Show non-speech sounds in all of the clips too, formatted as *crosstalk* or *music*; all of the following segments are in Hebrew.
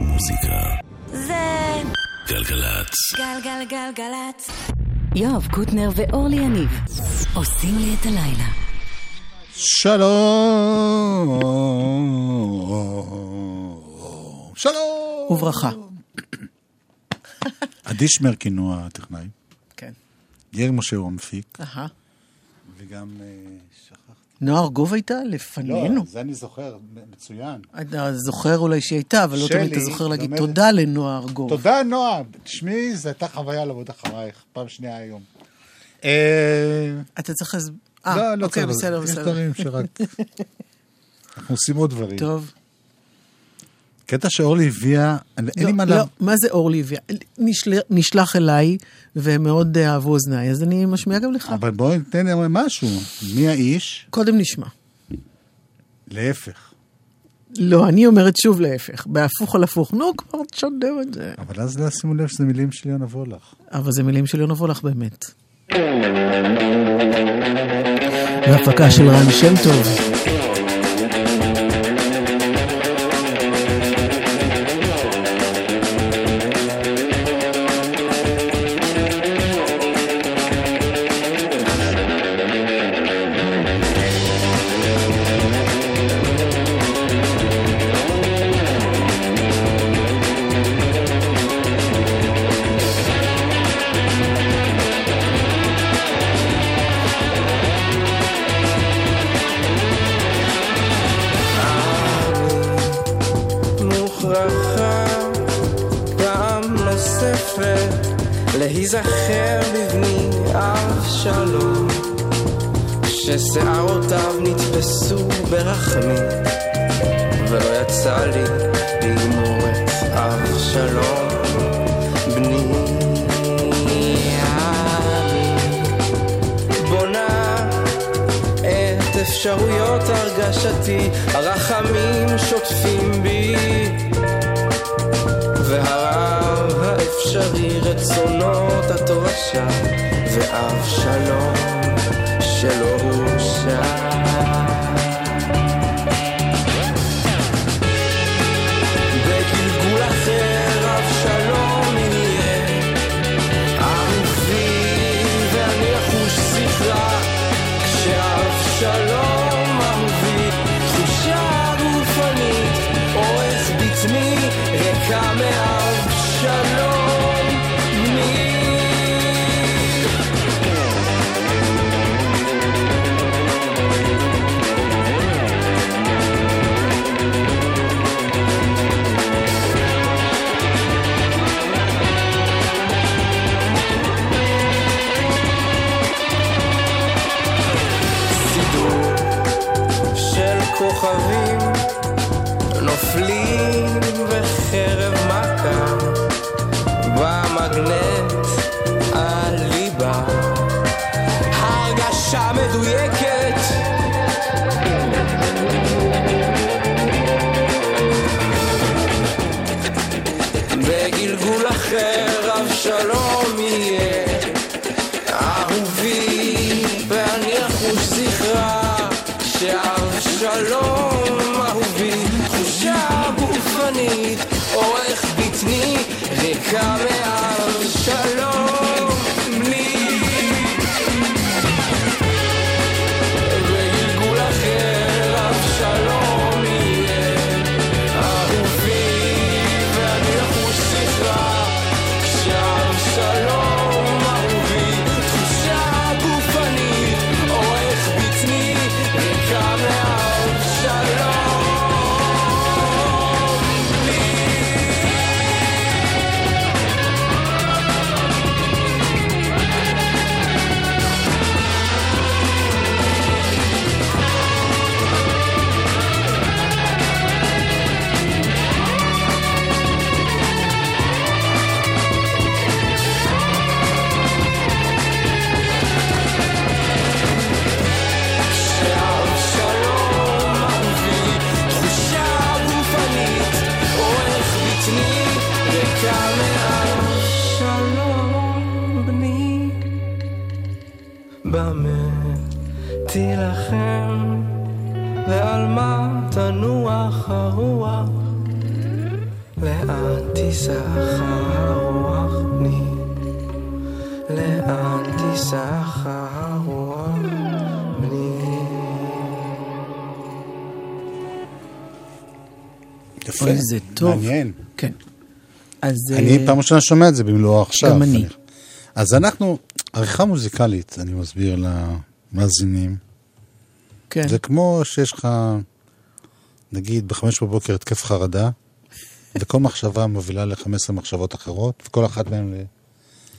מוזיקה. זה גלגלצ. גלגלגלגלצ. יואב קוטנר ואורלי יניב עושים לי את הלילה. שלום. שלום. וברכה. עדי שמרקין הוא הטכנאי, כן. יאיר משה הוא המפיק, אהה. וגם אה, שכחתי. נועה ארגוב הייתה לא, לפנינו. זה אני זוכר, מצוין. אתה זוכר אולי שהיא הייתה, אבל לא תמיד אתה זוכר להגיד לומדת- תודה לנועה ארגוב. תודה, נועה. תשמעי, זו הייתה חוויה לעבוד אחרייך, פעם שנייה היום. אה, אתה צריך. אה, לא, לא אוקיי, צריך. בסדר, יש בסדר. דברים שרק... *laughs* אנחנו עושים עוד דברים. טוב. קטע שאורלי הביאה, אין לי מה לא, לה... לא, מה זה אורלי הביאה? נשל- נשלח אליי, והם מאוד אה, אהבו אוזניי, אז אני משמיעה גם לך. אבל בואי ניתן משהו. מי האיש? קודם נשמע. להפך. לא, אני אומרת שוב להפך, בהפוך על הפוך. נו, כבר תשדר את זה. אבל אז לא שימו לב שזה מילים של יונה וולך. אבל זה מילים של יונה וולך באמת. והפקה של רן שם טוב. נוספת להיזכר בבני אבשלום ששערותיו נתפסו ברחמים ולא יצא לי לגמור את אבשלום בני אפשרויות הרגשתי, הרחמים שוטפים בי, והרב האפשרי רצונות התורשה, ואב שלום שלא הורשע. בגלגול אחר אבשלום יהיה. אהובי ואני אחוש זכרה שאבשלום אהובי תחושה גופנית עורך בטני ריקה יפה. אוי, זה טוב. מעניין. כן. אז... אני אה, פעם ראשונה שומע את זה במלואו עכשיו. גם אני. אז אנחנו, עריכה מוזיקלית, אני מסביר למאזינים. כן. זה כמו שיש לך, נגיד, בחמש בבוקר התקף חרדה, *laughs* וכל מחשבה מובילה ל-15 מחשבות אחרות, וכל אחת מהן ל...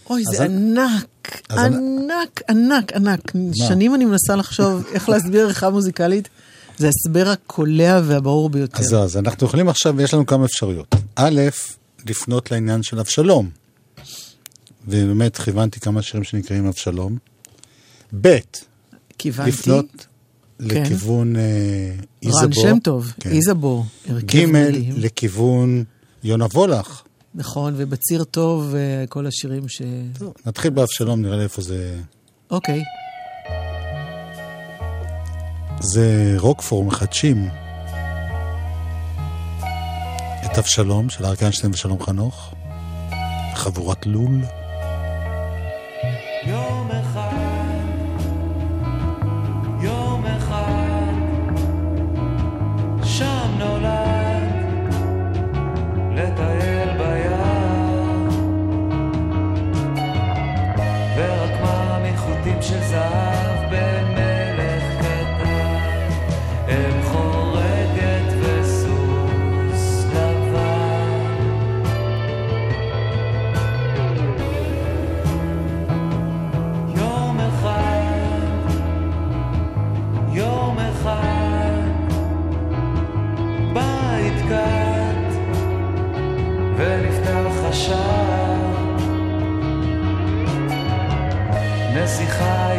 אוי, זה ענק, ענק, ענק, ענק. שנים אני מנסה לחשוב איך להסביר עריכה מוזיקלית. זה ההסבר הקולע והברור ביותר. אז אז אנחנו יכולים עכשיו, יש לנו כמה אפשרויות. א', לפנות לעניין של אבשלום. ובאמת כיוונתי כמה שירים שנקראים אבשלום. ב', כיוונתי. לפנות לכיוון אה, איזבור. רן שם טוב, כן. איזבור, ג'. לכיוון יונה וולך. נכון, ובציר טוב, אה, כל השירים ש... טוב, נתחיל באבשלום, נראה לי איפה זה... אוקיי. זה רוקפור מחדשים את אבשלום של אריק איינשטיין ושלום חנוך, חבורת לול. יום אחד, נסיכה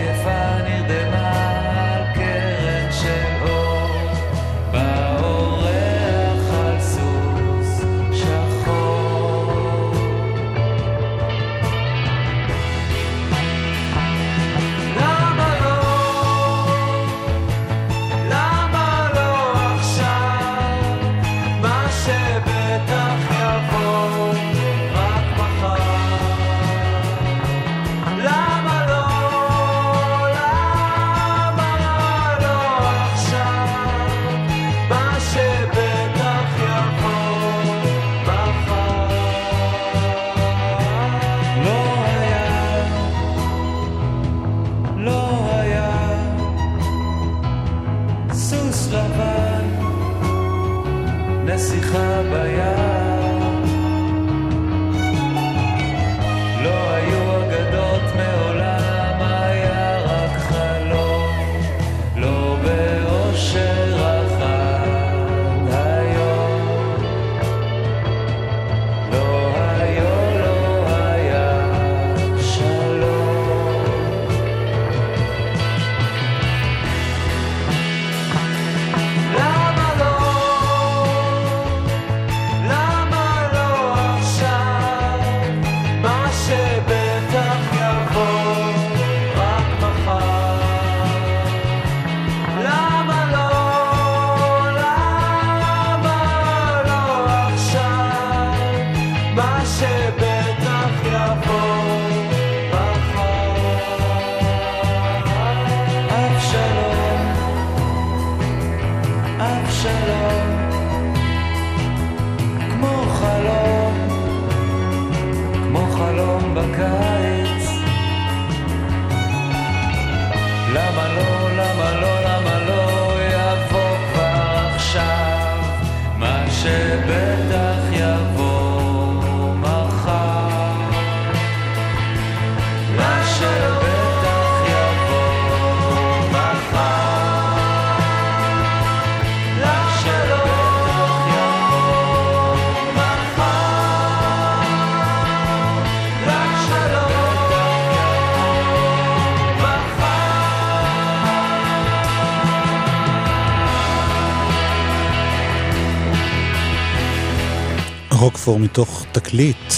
רוקפור מתוך תקליט,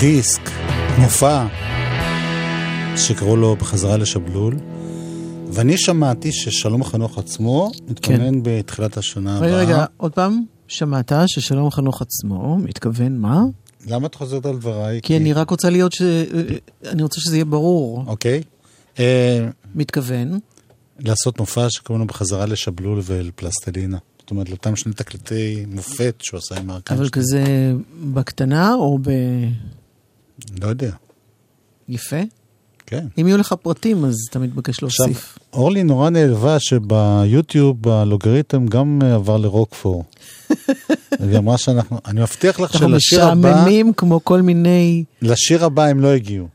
דיסק, מופע, שקראו לו בחזרה לשבלול. ואני שמעתי ששלום חנוך עצמו מתכונן בתחילת השנה רגע, הבאה. רגע, עוד פעם? שמעת ששלום חנוך עצמו מתכוון מה? למה את חוזרת על דבריי? כי אני רק רוצה להיות ש... אני רוצה שזה יהיה ברור. אוקיי. מתכוון. לעשות מופע שקוראים לו בחזרה לשבלול ולפלסטלינה. זאת אומרת, לאותם שני תקליטי מופת שהוא עשה עם ארכן. אבל כזה בקטנה או ב... לא יודע. יפה? כן. אם יהיו לך פרטים, אז אתה מתבקש עכשיו, להוסיף. אורלי נורא נעלבה שביוטיוב הלוגריתם גם אה, עבר לרוקפור. והיא *laughs* אמרה שאנחנו, אני מבטיח לך אנחנו שלשיר הבא, משעממים כמו כל מיני... לשיר הבא הם לא הגיעו.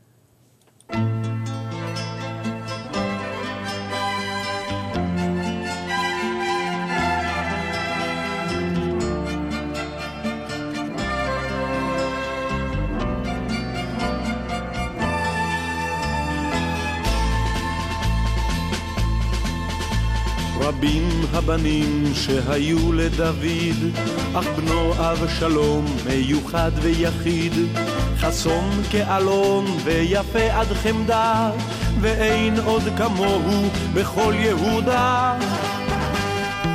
רבים הבנים שהיו לדוד, אך בנו אבשלום מיוחד ויחיד, חסון כאלון ויפה עד חמדה, ואין עוד כמוהו בכל יהודה.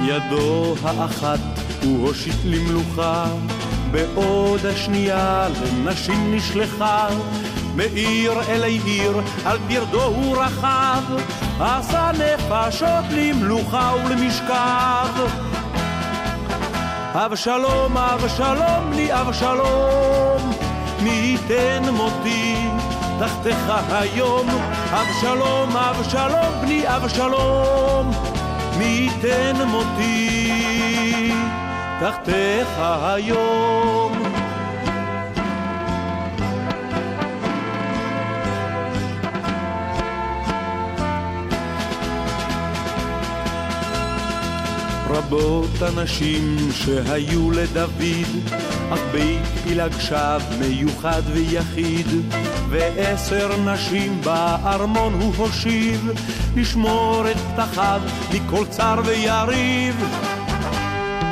ידו האחת הוא הושיט למלוכה, בעוד השנייה לנשים נשלחה. מעיר אלי עיר, על פרדו הוא רכב, עשה נפשות למלוכה ולמשכב. אבשלום, אבשלום, לי אבשלום, מי ייתן מותי תחתיך היום. אבשלום, אבשלום, בני אבשלום, מי ייתן מותי תחתיך היום. רבות הנשים שהיו לדוד, אך בית פילג שב מיוחד ויחיד, ועשר נשים בארמון הוא הושיב, לשמור את פתחיו מכל צר ויריב.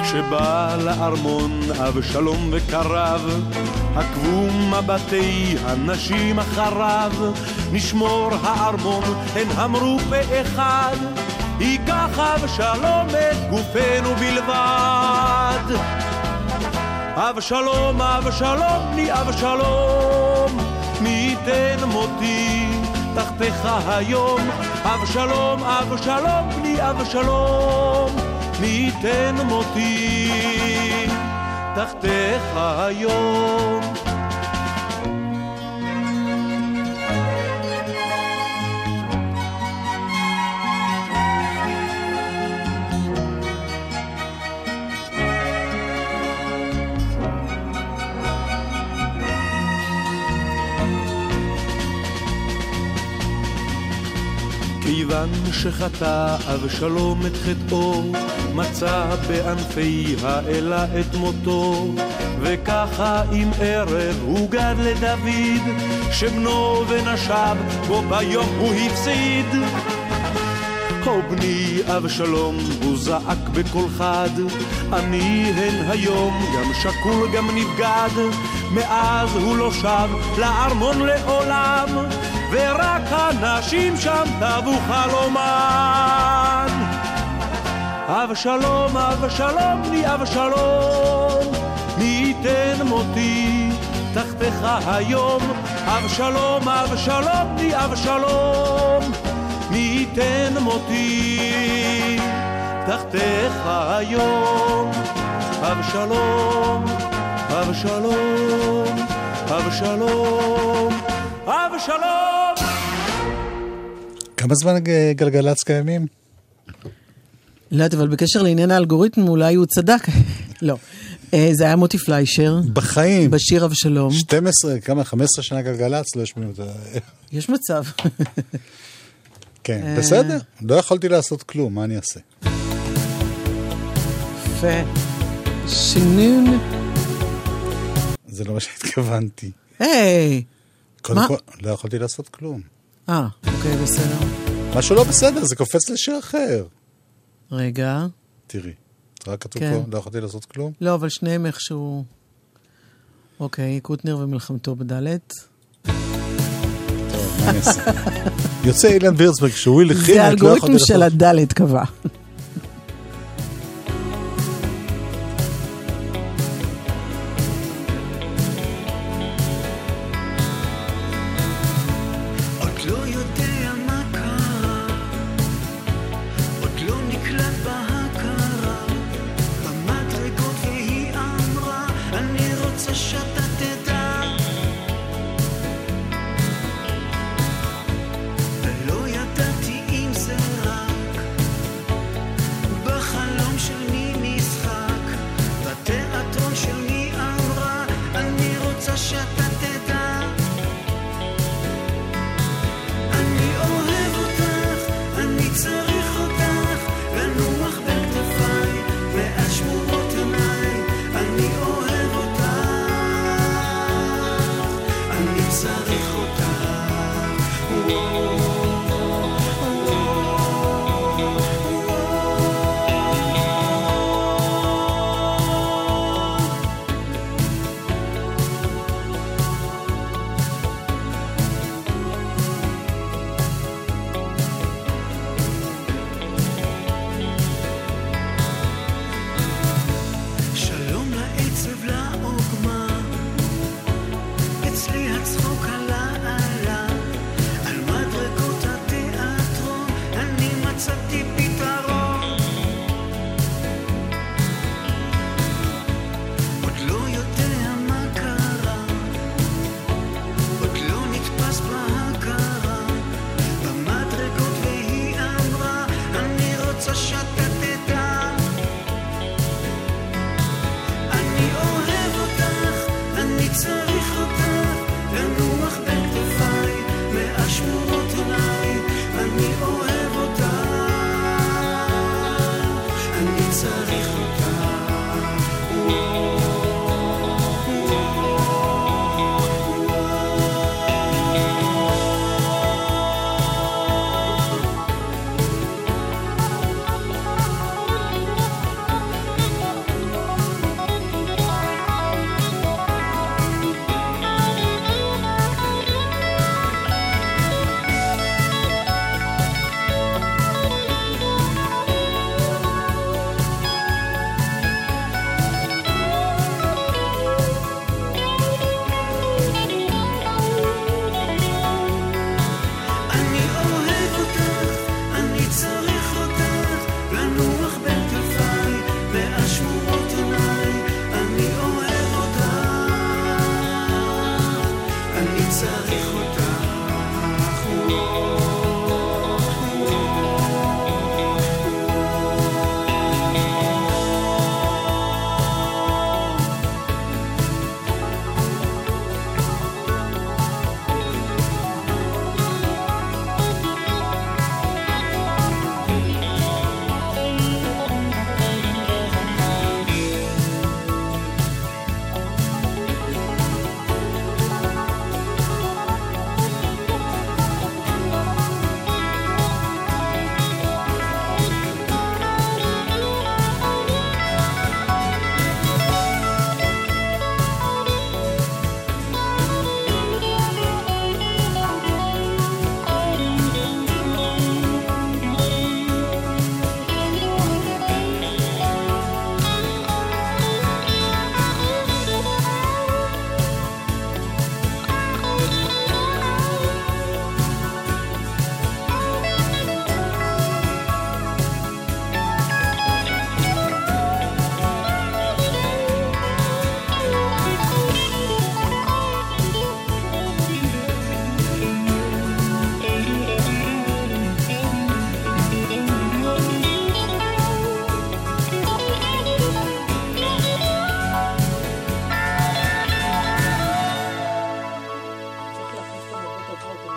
כשבא לארמון אבשלום וקרב, עקבו מבטי הנשים אחריו, נשמור הארמון, הן אמרו פה אחד. ייקח אבשלום את גופנו בלבד. אבשלום, אבשלום, בני אבשלום, מי ייתן מותי תחתיך היום. אבשלום, אבשלום, בני אבשלום, מי ייתן מותי תחתיך היום. כיוון שחטא אבשלום את חטאו, מצא בענפי האלה את מותו, וככה עם ערב הוגד לדוד, שבנו ונשב בו ביום הוא הפסיד. הו בני אבשלום, הוא זעק בקול חד, אני הן היום גם שקול גם נבגד, מאז הוא לא שב לארמון לעולם. ורק הנשים שם טבו חלומן. אבשלום, אבשלום, לי אבשלום, מי ייתן מותי תחתיך היום. אבשלום, אבשלום, לי אבשלום, מי ייתן מותי תחתיך היום. אבשלום, אבשלום, אבשלום, אבשלום. כמה זמן ג- גלגלצ קיימים? לא יודעת, אבל בקשר לעניין האלגוריתם, אולי הוא צדק. *laughs* לא. אה, זה היה מוטי פליישר, בחיים. בשיר אבשלום. 12, כמה, 15 שנה גלגלצ, לא השמיעו את זה. *laughs* יש מצב. *laughs* כן, אה. בסדר. לא יכולתי לעשות כלום, מה אני אעשה? יפה. שינון. זה לא מה שהתכוונתי. היי! קודם? כל, לא יכולתי לעשות כלום. אה, אוקיי, בסדר. משהו לא בסדר, זה קופץ לשיר אחר. רגע. תראי, זה רק כתוב כן. פה, לא יכולתי לעשות כלום. לא, אבל שניהם איכשהו... אוקיי, קוטנר ומלחמתו בדלת. יוצא אילן וירצברג, שהוא הלחין, זה את לא האלגוריתם של הדלת קבע.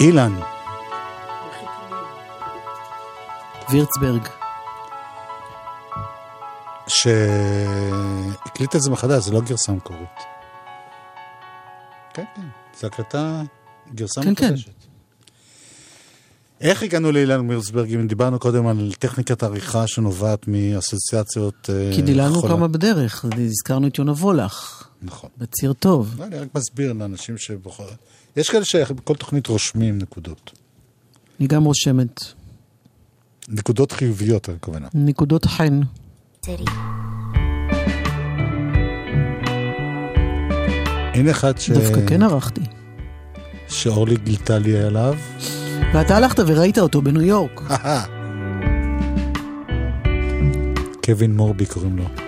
אילן, וירצברג. שהקליט את זה מחדש, זה לא גרסה מקורית. כן, כן, זו הקלטה, גרסה כן, כן. מחודשת. איך הגענו לאילן מירסברג, אם דיברנו קודם על טכניקת עריכה שנובעת מאסוציאציות אה, כי דילגנו חולה. כמה בדרך, הזכרנו את יונה וולך, נכון. בציר טוב. לא, אני רק מסביר לאנשים שבוחר... יש כאלה שבכל תוכנית רושמים נקודות. אני גם רושמת נקודות חיוביות, אני הכוונה. נקודות חן. הנה אחד ש... דווקא כן ערכתי. שאורלי גילתה לי עליו. ואתה הלכת וראית אותו בניו יורק. *laughs* קווין מורבי קוראים לו.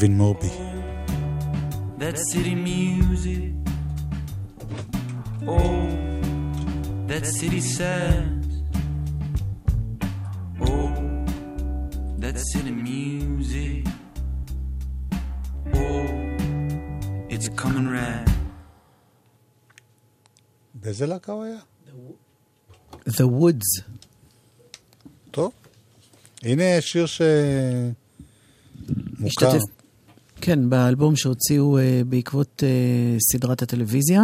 קווין מורבי. that city music. Oh, that city sounds. Oh, that city music. Oh, it's coming right. באיזה להקה הוא היה? The Woods. טוב. הנה שיר ש... מוכר. השתתף, כן, באלבום שהוציאו אה, בעקבות אה, סדרת הטלוויזיה,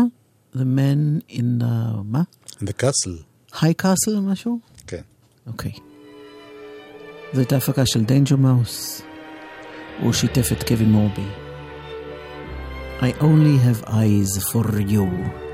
The Man in the... מה? The Castle. High Castle משהו? כן. אוקיי. זו הייתה הפקה של דיינג'ר מאוס. הוא שיתף את קווין מורבי. I only have eyes for you.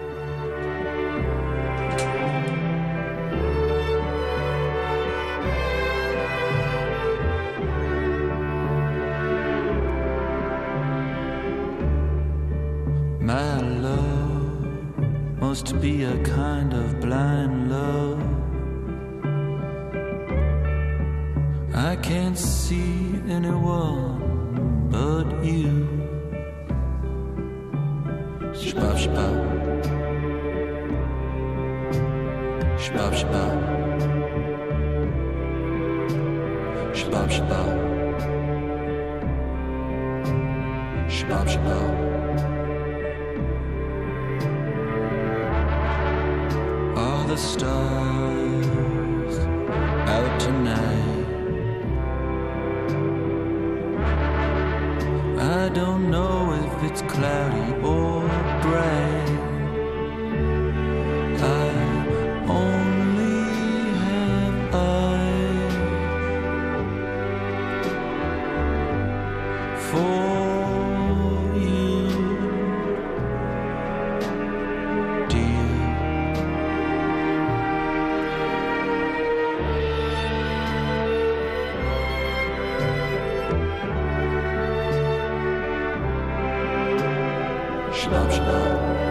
是吧？是吧？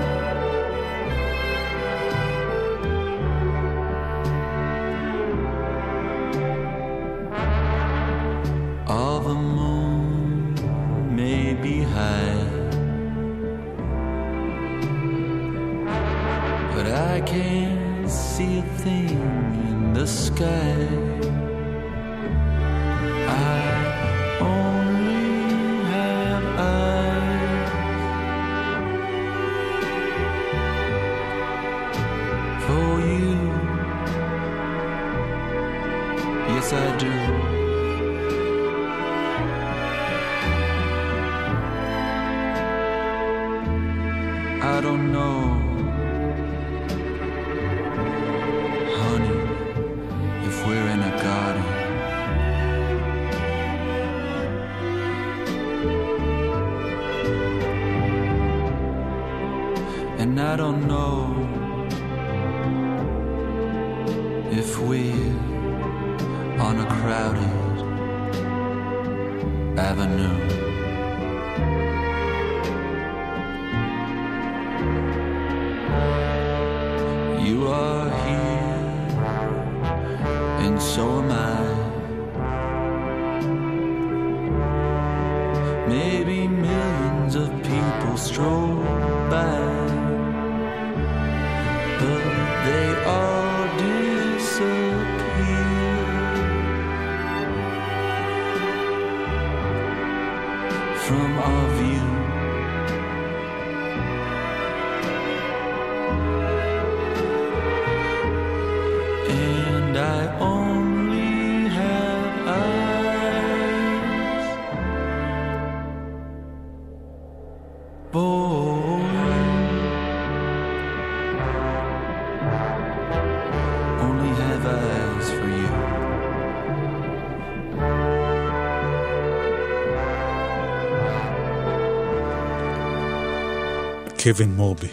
קווין מורבי.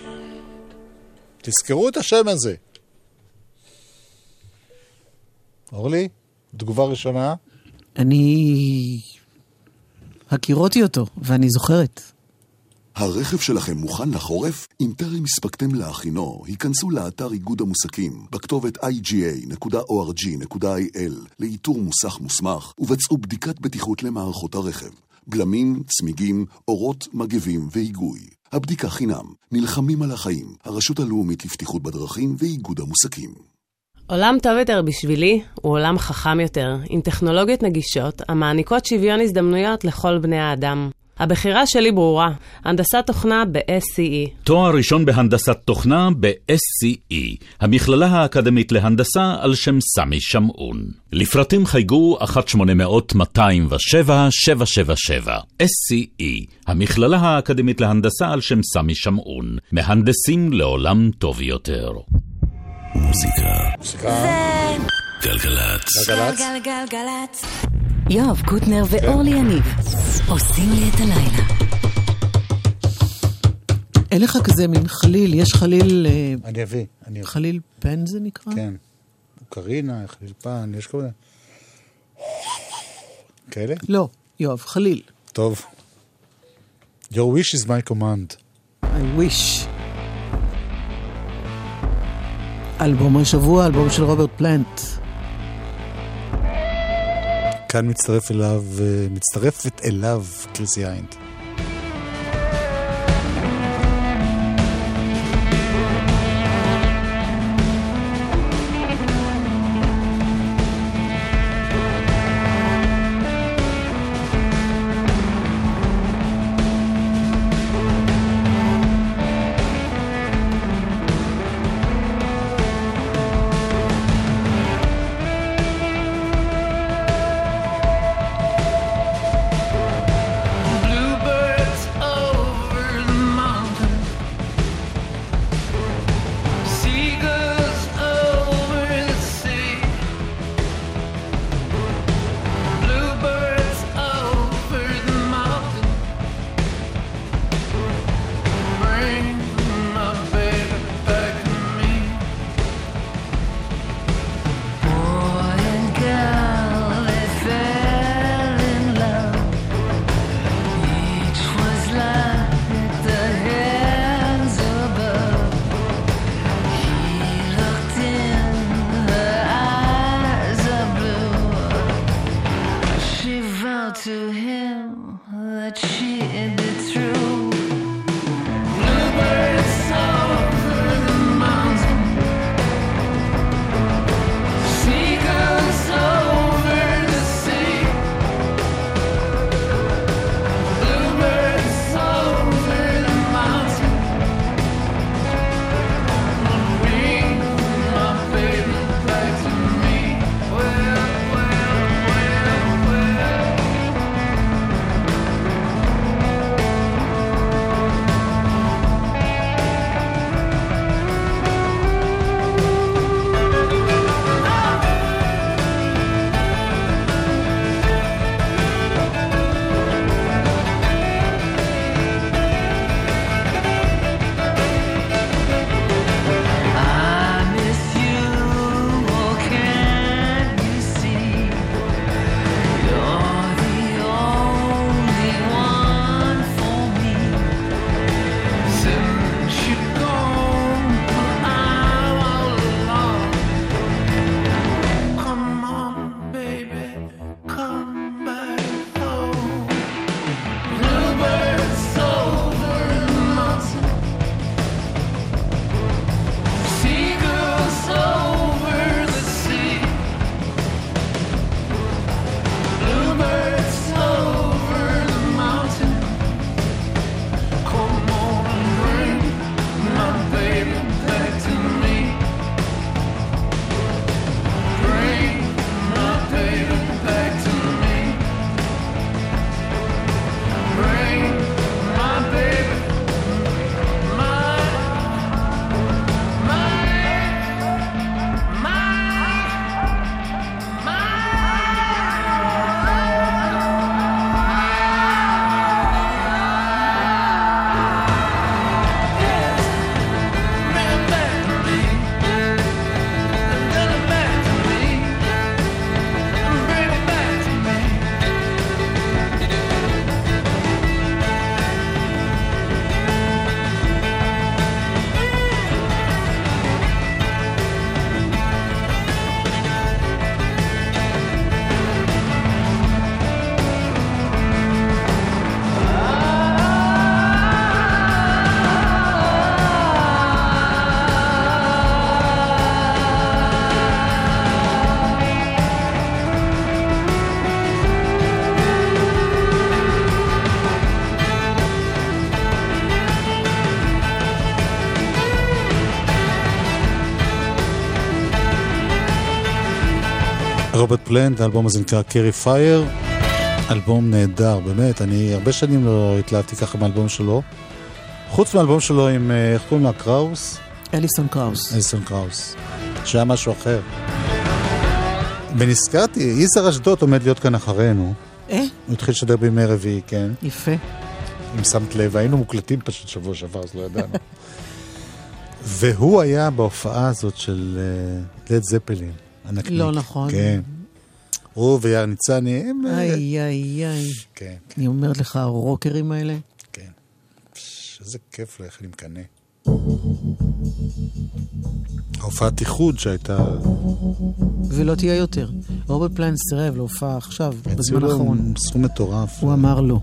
תזכרו את השם הזה. אורלי, תגובה ראשונה? אני... הכירותי אותו, ואני זוכרת. הרכב שלכם מוכן לחורף? אם טרם הספקתם להכינו, היכנסו לאתר איגוד המוסקים בכתובת iga.org.il לאיתור מוסך מוסמך ובצעו בדיקת בטיחות למערכות הרכב. גלמים, צמיגים, אורות, מגבים והיגוי. הבדיקה חינם. נלחמים על החיים. הרשות הלאומית לבטיחות בדרכים ואיגוד המוסקים. עולם טוב יותר בשבילי הוא עולם חכם יותר, עם טכנולוגיות נגישות המעניקות שוויון הזדמנויות לכל בני האדם. הבחירה שלי ברורה, הנדסת תוכנה ב-SCE. תואר ראשון בהנדסת תוכנה ב-SCE, המכללה האקדמית להנדסה על שם סמי שמעון. לפרטים חייגו 1-800-207-777. SCE, המכללה האקדמית להנדסה על שם סמי שמעון. מהנדסים לעולם טוב יותר. מוזיקה. זה גלגלצ. גלגלצ. גלגלגלצ. יואב קוטנר ואורלי יניב עושים לי את הלילה. אין לך כזה מין חליל, יש חליל... אה, אני אביא, אני אביא. חליל פן זה נקרא? כן. קרינה, חלפן, יש כל מיני. כאלה? לא, יואב, חליל. טוב. Your wish is my command. I wish. אלבום השבוע, אלבום של רוברט פלנט. כאן מצטרף אליו, אה, מצטרפת אליו קריסי היינד. פלאנט, האלבום הזה נקרא Carry Fire. אלבום נהדר, באמת, אני הרבה שנים לא התלהבתי ככה מאלבום שלו. חוץ מהאלבום שלו עם, אה, איך קוראים לה? קראוס? אליסון קראוס. אליסון קראוס. שהיה משהו אחר. ונזכרתי, יזהר אשדוד עומד להיות כאן אחרינו. אה? הוא התחיל לשדר בימי רביעי, כן. יפה. אם שמת לב, היינו מוקלטים פשוט שבוע שעבר, אז לא ידענו. והוא היה בהופעה הזאת של לד uh, זפלין. ענקניק. לא נכון. כן. הוא ויאיר ניצני הם... אה, איי, איי, איי. כן, אני אומרת לך, הרוקרים האלה, כן. איזה כיף איך אני מקנא. ההופעת איחוד שהייתה... ולא תהיה יותר. רוברט פליין סירב להופעה עכשיו, בזמן האחרון. סכום מטורף. הוא אמר לא.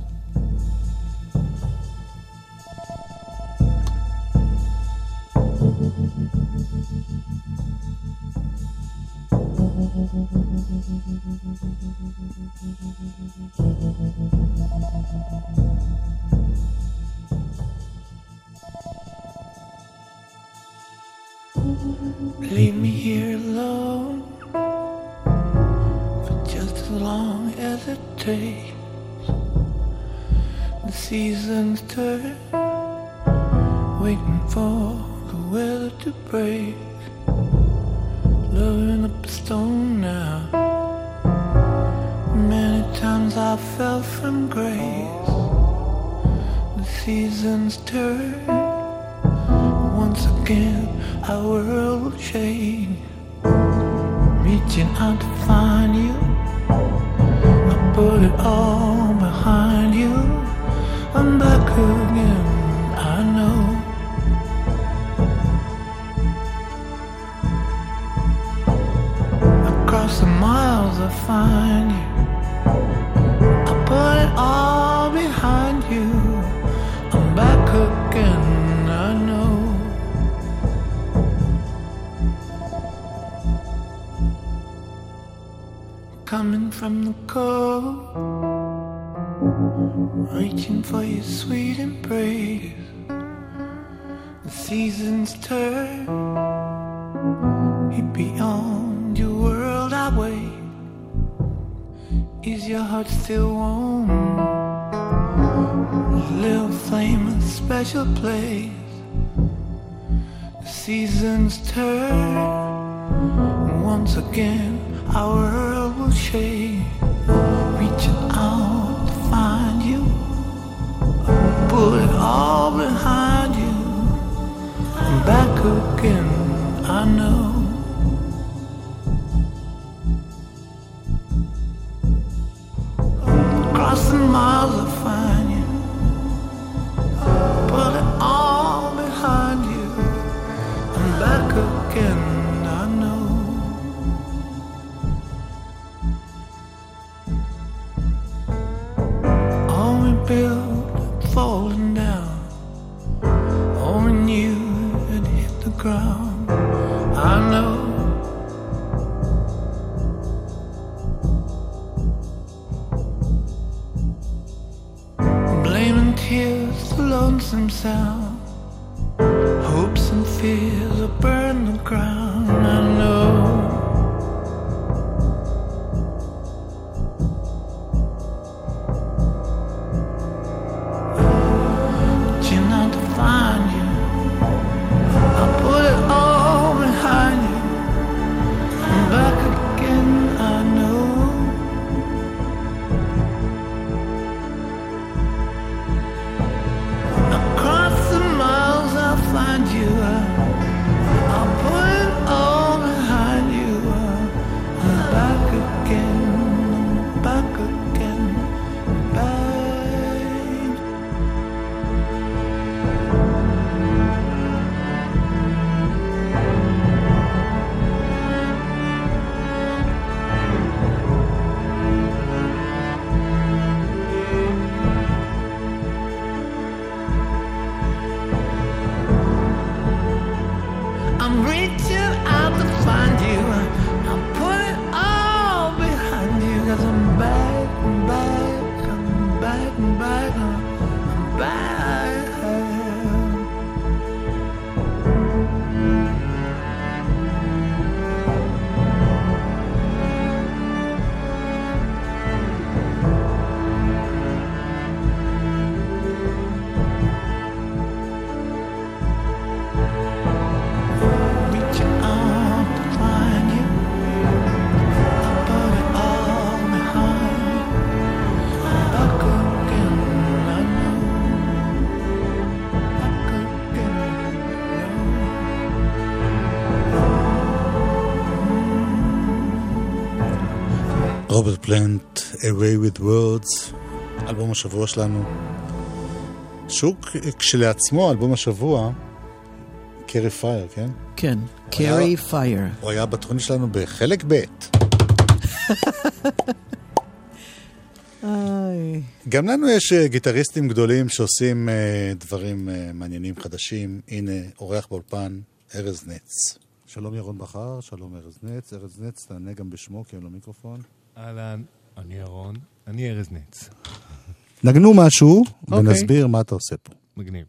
Beyond your world I wait. Is your heart still warm? A little flame, a special place. The seasons turn, and once again our world will shake. Reaching out to find you, put it all behind you. I'm back again, I know. רוברט פלנט, Away with Words, אלבום השבוע שלנו. שהוא כשלעצמו אלבום השבוע, קרי פייר, כן? כן, קרי פייר. הוא היה בתוכנית שלנו בחלק ב'. גם לנו יש אה, גיטריסטים גדולים שעושים אה, דברים אה, מעניינים חדשים. הנה, אורח באולפן, ארז נץ. שלום ירון בכר, שלום ארז נץ. ארז נץ, תענה גם בשמו, כי אין לו מיקרופון. אהלן, אני ירון, אני ארז נץ. נגנו משהו, אוקיי. ונסביר מה אתה עושה פה. מגניב.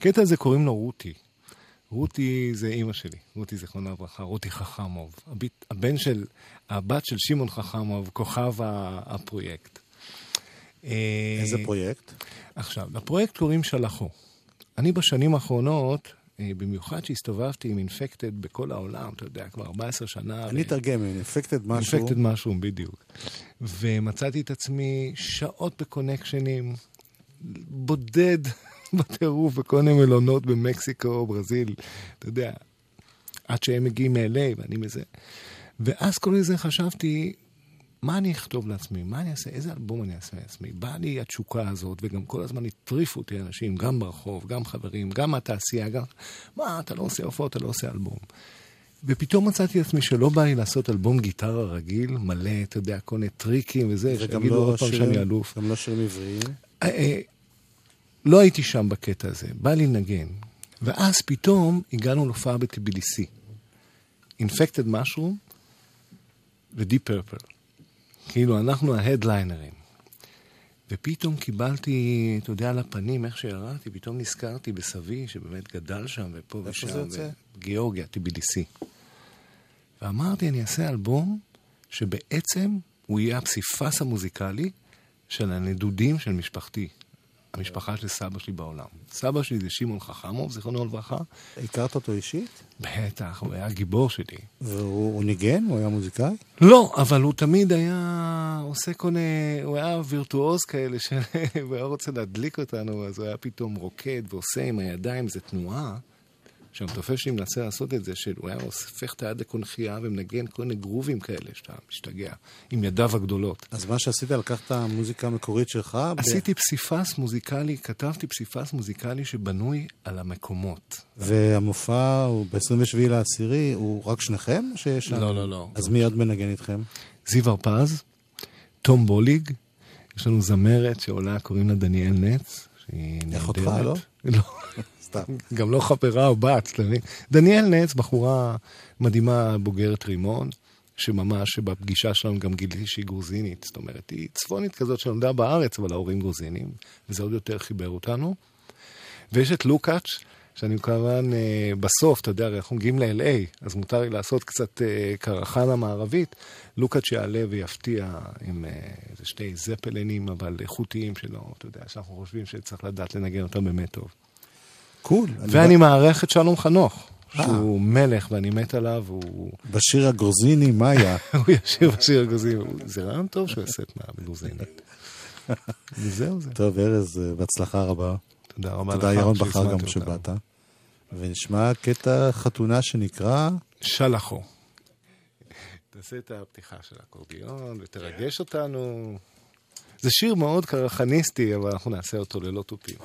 הקטע הזה קוראים לו רותי. רותי זה אימא שלי, רותי זיכרונה לברכה, רותי חכמוב. הביט, הבן של, הבת של שמעון חכמוב, כוכב הפרויקט. איזה פרויקט? עכשיו, לפרויקט קוראים שלחו. אני בשנים האחרונות, אה, במיוחד שהסתובבתי עם אינפקטד בכל העולם, אתה יודע, כבר 14 שנה. אני אתרגם, אינפקטד משהו. אינפקטד משהו, בדיוק. ומצאתי את עצמי שעות בקונקשנים, בודד בטירוף בכל מיני מלונות במקסיקו, ברזיל, אתה יודע, עד שהם מגיעים מ-LA ואני מזה. ואז כל זה חשבתי, מה אני אכתוב לעצמי? מה אני אעשה? איזה אלבום אני אעשה לעצמי? באה לי התשוקה הזאת, וגם כל הזמן הטריפו אותי אנשים, גם ברחוב, גם חברים, גם מהתעשייה, גם... מה, אתה לא עושה הופעות, אתה לא עושה אלבום. ופתאום מצאתי את עצמי שלא בא לי לעשות אלבום גיטרה רגיל, מלא, אתה יודע, כל מיני טריקים וזה, שיגידו לא עוד פעם שאני אלוף. גם לא שירים עבריים? לא הייתי שם בקטע הזה, בא לי לנגן. ואז פתאום הגענו להופעה בטביליסי. אינפקטד משהו ודיפ פרפל. כאילו, אנחנו ההדליינרים. ופתאום קיבלתי, אתה יודע, על הפנים, איך שירדתי, פתאום נזכרתי בסבי, שבאמת גדל שם, ופה ושם. איפה זה יוצא? גיאורגיה, טיביליסי. ואמרתי, אני אעשה אלבום שבעצם הוא יהיה הפסיפס המוזיקלי של הנדודים של משפחתי. המשפחה של סבא שלי בעולם. סבא שלי זה שמעון חכמוב, זיכרונו לברכה. הכרת אותו אישית? בטח, הוא היה גיבור שלי. והוא ניגן? הוא היה מוזיקאי? לא, אבל הוא תמיד היה עושה כל מיני... הוא היה וירטואוז כאלה, שהוא *laughs* היה רוצה להדליק אותנו, אז הוא היה פתאום רוקד ועושה עם הידיים איזה תנועה. שהמתופף שלי מנסה לעשות את זה, שהוא היה הופך את היד לקונכייה ומנגן כל מיני גרובים כאלה, שאתה משתגע, עם ידיו הגדולות. אז מה שעשית, לקחת המוזיקה המקורית שלך? עשיתי פסיפס מוזיקלי, כתבתי פסיפס מוזיקלי שבנוי על המקומות. והמופע הוא ב-27 לעשירי, הוא רק שניכם? שיש לא, לא, לא. אז מי עוד מנגן איתכם? זיו הרפז, תום בוליג, יש לנו זמרת שעולה, קוראים לה דניאל נץ, שהיא נהדרת. אחותך, לא? לא. סתם. גם לא חברה או בת, אתה מבין? דניאל נץ, בחורה מדהימה, בוגרת רימון, שממש בפגישה שלנו גם גיליתי שהיא גרוזינית. זאת אומרת, היא צפונית כזאת שלמדה בארץ, אבל ההורים גרוזינים, וזה עוד יותר חיבר אותנו. ויש את לוקאץ', שאני כמובן אה, בסוף, אתה יודע, אנחנו מגיעים ל-LA, אז מותר לי לעשות קצת אה, קרחנה מערבית. לוקאץ' יעלה ויפתיע עם אה, איזה שתי זפלנים, אבל איכותיים שלו, אתה יודע, שאנחנו חושבים שצריך לדעת לנגן אותם באמת טוב. קול. ואני מארח את שלום חנוך. שהוא מלך ואני מת עליו, הוא... בשיר הגרוזיני, מה היה? *laughs* הוא ישיר בשיר הגרוזיני. זה רעיון טוב שהוא יעשה את מהגרוזינית. *laughs* וזהו זה. טוב, ארז, בהצלחה רבה. תודה רבה לך. תודה ירון בחר גם שבאת. ונשמע קטע חתונה שנקרא... שלחו. תעשה את הפתיחה של האקורדיון ותרגש אותנו. זה שיר מאוד קרחניסטי, אבל אנחנו נעשה אותו ללא תופים.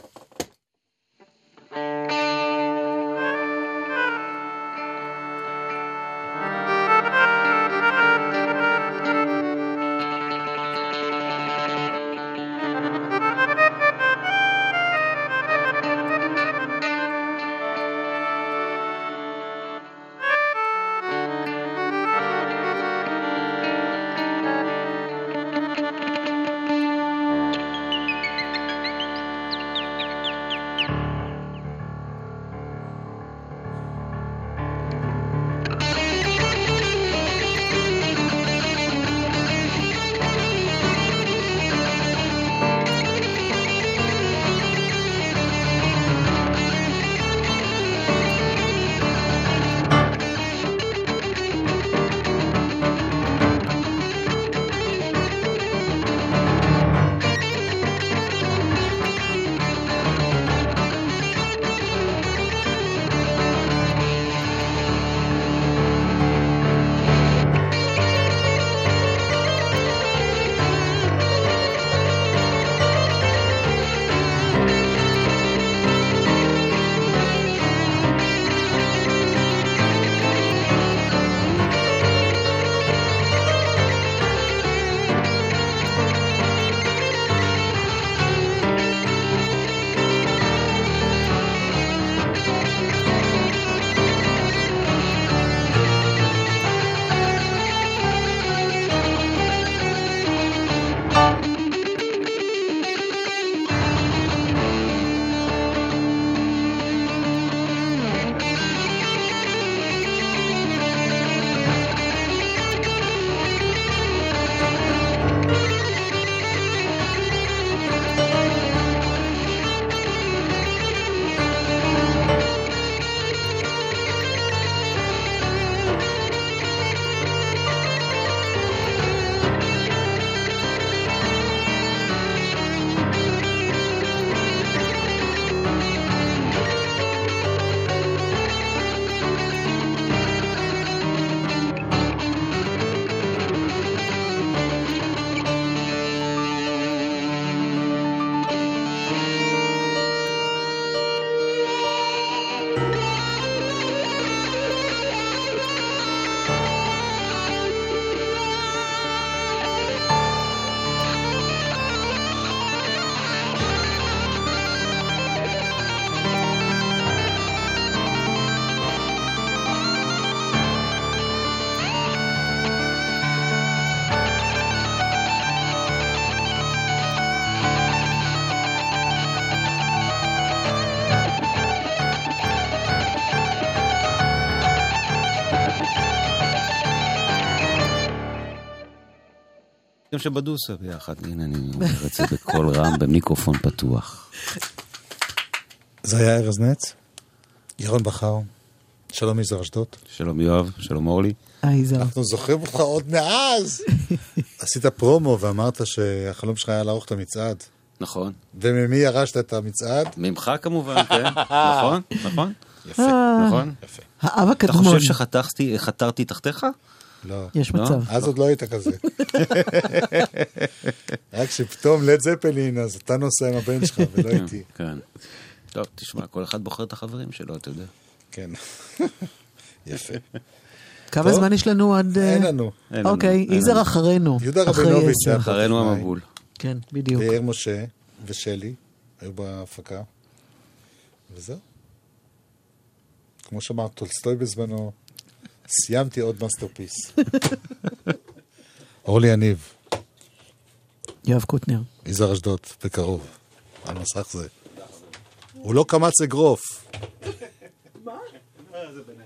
גם שבדוסה ביחד. הנה, אני אומר את זה בקול רם, במיקרופון פתוח. זה היה ארז נץ, ירון בכר, שלום יזהר אשדוד. שלום יואב, שלום אורלי. היי, יזהר. אנחנו זוכרים אותך עוד מאז. *laughs* עשית פרומו ואמרת שהחלום שלך היה לערוך את המצעד. נכון. וממי ירשת את המצעד? ממך כמובן, כן. נכון, נכון. יפה. נכון. האב אתה הקדמון. חושב שחתרתי חתרתי תחתיך? לא. יש לא? מצב. אז עוד לא היית כזה. *laughs* רק שפתאום לד זפלין, אז אתה נוסע עם הבן שלך ולא איתי. כן. טוב, תשמע, כל אחד בוחר את החברים שלו, אתה יודע. כן. *laughs* יפה. כמה. זמן יש לנו עד... אה, אין לנו. אוקיי, יזהר לנו. אחרינו. יהודה רבינוביץ' אחרינו. המבול. כן, בדיוק. ויאיר משה ושלי היו בהפקה. וזהו. כמו שאמר טולסטוי בזמנו, סיימתי עוד masterpiece. *laughs* אורלי יניב. יואב קוטנר. יזהר אשדוד, בקרוב, על מסך זה. הוא לא קמץ אגרוף. מה? אה, זה ביניהם.